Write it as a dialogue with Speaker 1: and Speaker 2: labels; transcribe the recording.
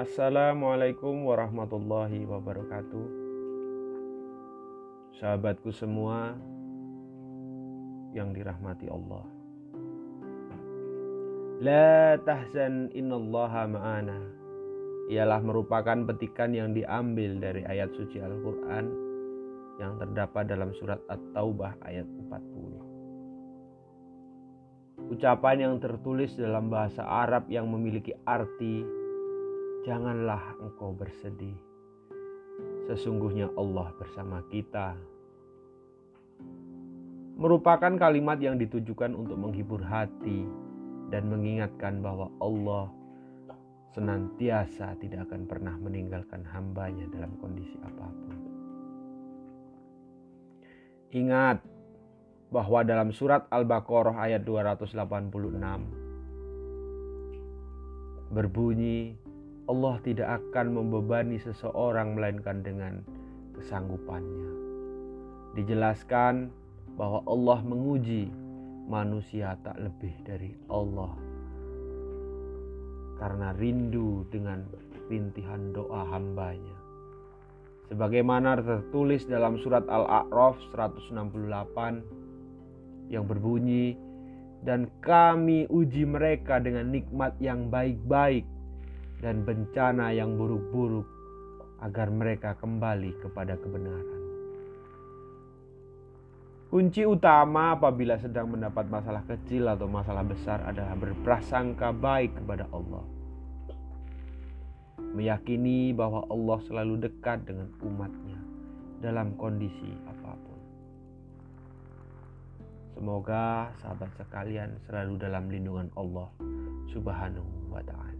Speaker 1: Assalamualaikum warahmatullahi wabarakatuh. Sahabatku semua yang dirahmati Allah. La tahzan innallaha ma'ana. Ialah merupakan petikan yang diambil dari ayat suci Al-Quran yang terdapat dalam surat At-Taubah ayat 40. Ucapan yang tertulis dalam bahasa Arab yang memiliki arti Janganlah engkau bersedih. Sesungguhnya Allah bersama kita. Merupakan kalimat yang ditujukan untuk menghibur hati dan mengingatkan bahwa Allah senantiasa tidak akan pernah meninggalkan hambanya dalam kondisi apa pun. Ingat bahwa dalam surat Al-Baqarah ayat 286 berbunyi Allah tidak akan membebani seseorang melainkan dengan kesanggupannya. Dijelaskan bahwa Allah menguji manusia tak lebih dari Allah karena rindu dengan rintihan doa hambanya. Sebagaimana tertulis dalam surat Al-A'raf 168 yang berbunyi, dan kami uji mereka dengan nikmat yang baik-baik dan bencana yang buruk-buruk agar mereka kembali kepada kebenaran. Kunci utama apabila sedang mendapat masalah kecil atau masalah besar adalah berprasangka baik kepada Allah. Meyakini bahwa Allah selalu dekat dengan umatnya dalam kondisi apa pun. Semoga sahabat sekalian selalu dalam lindungan Allah Subhanahu wa Ta'ala.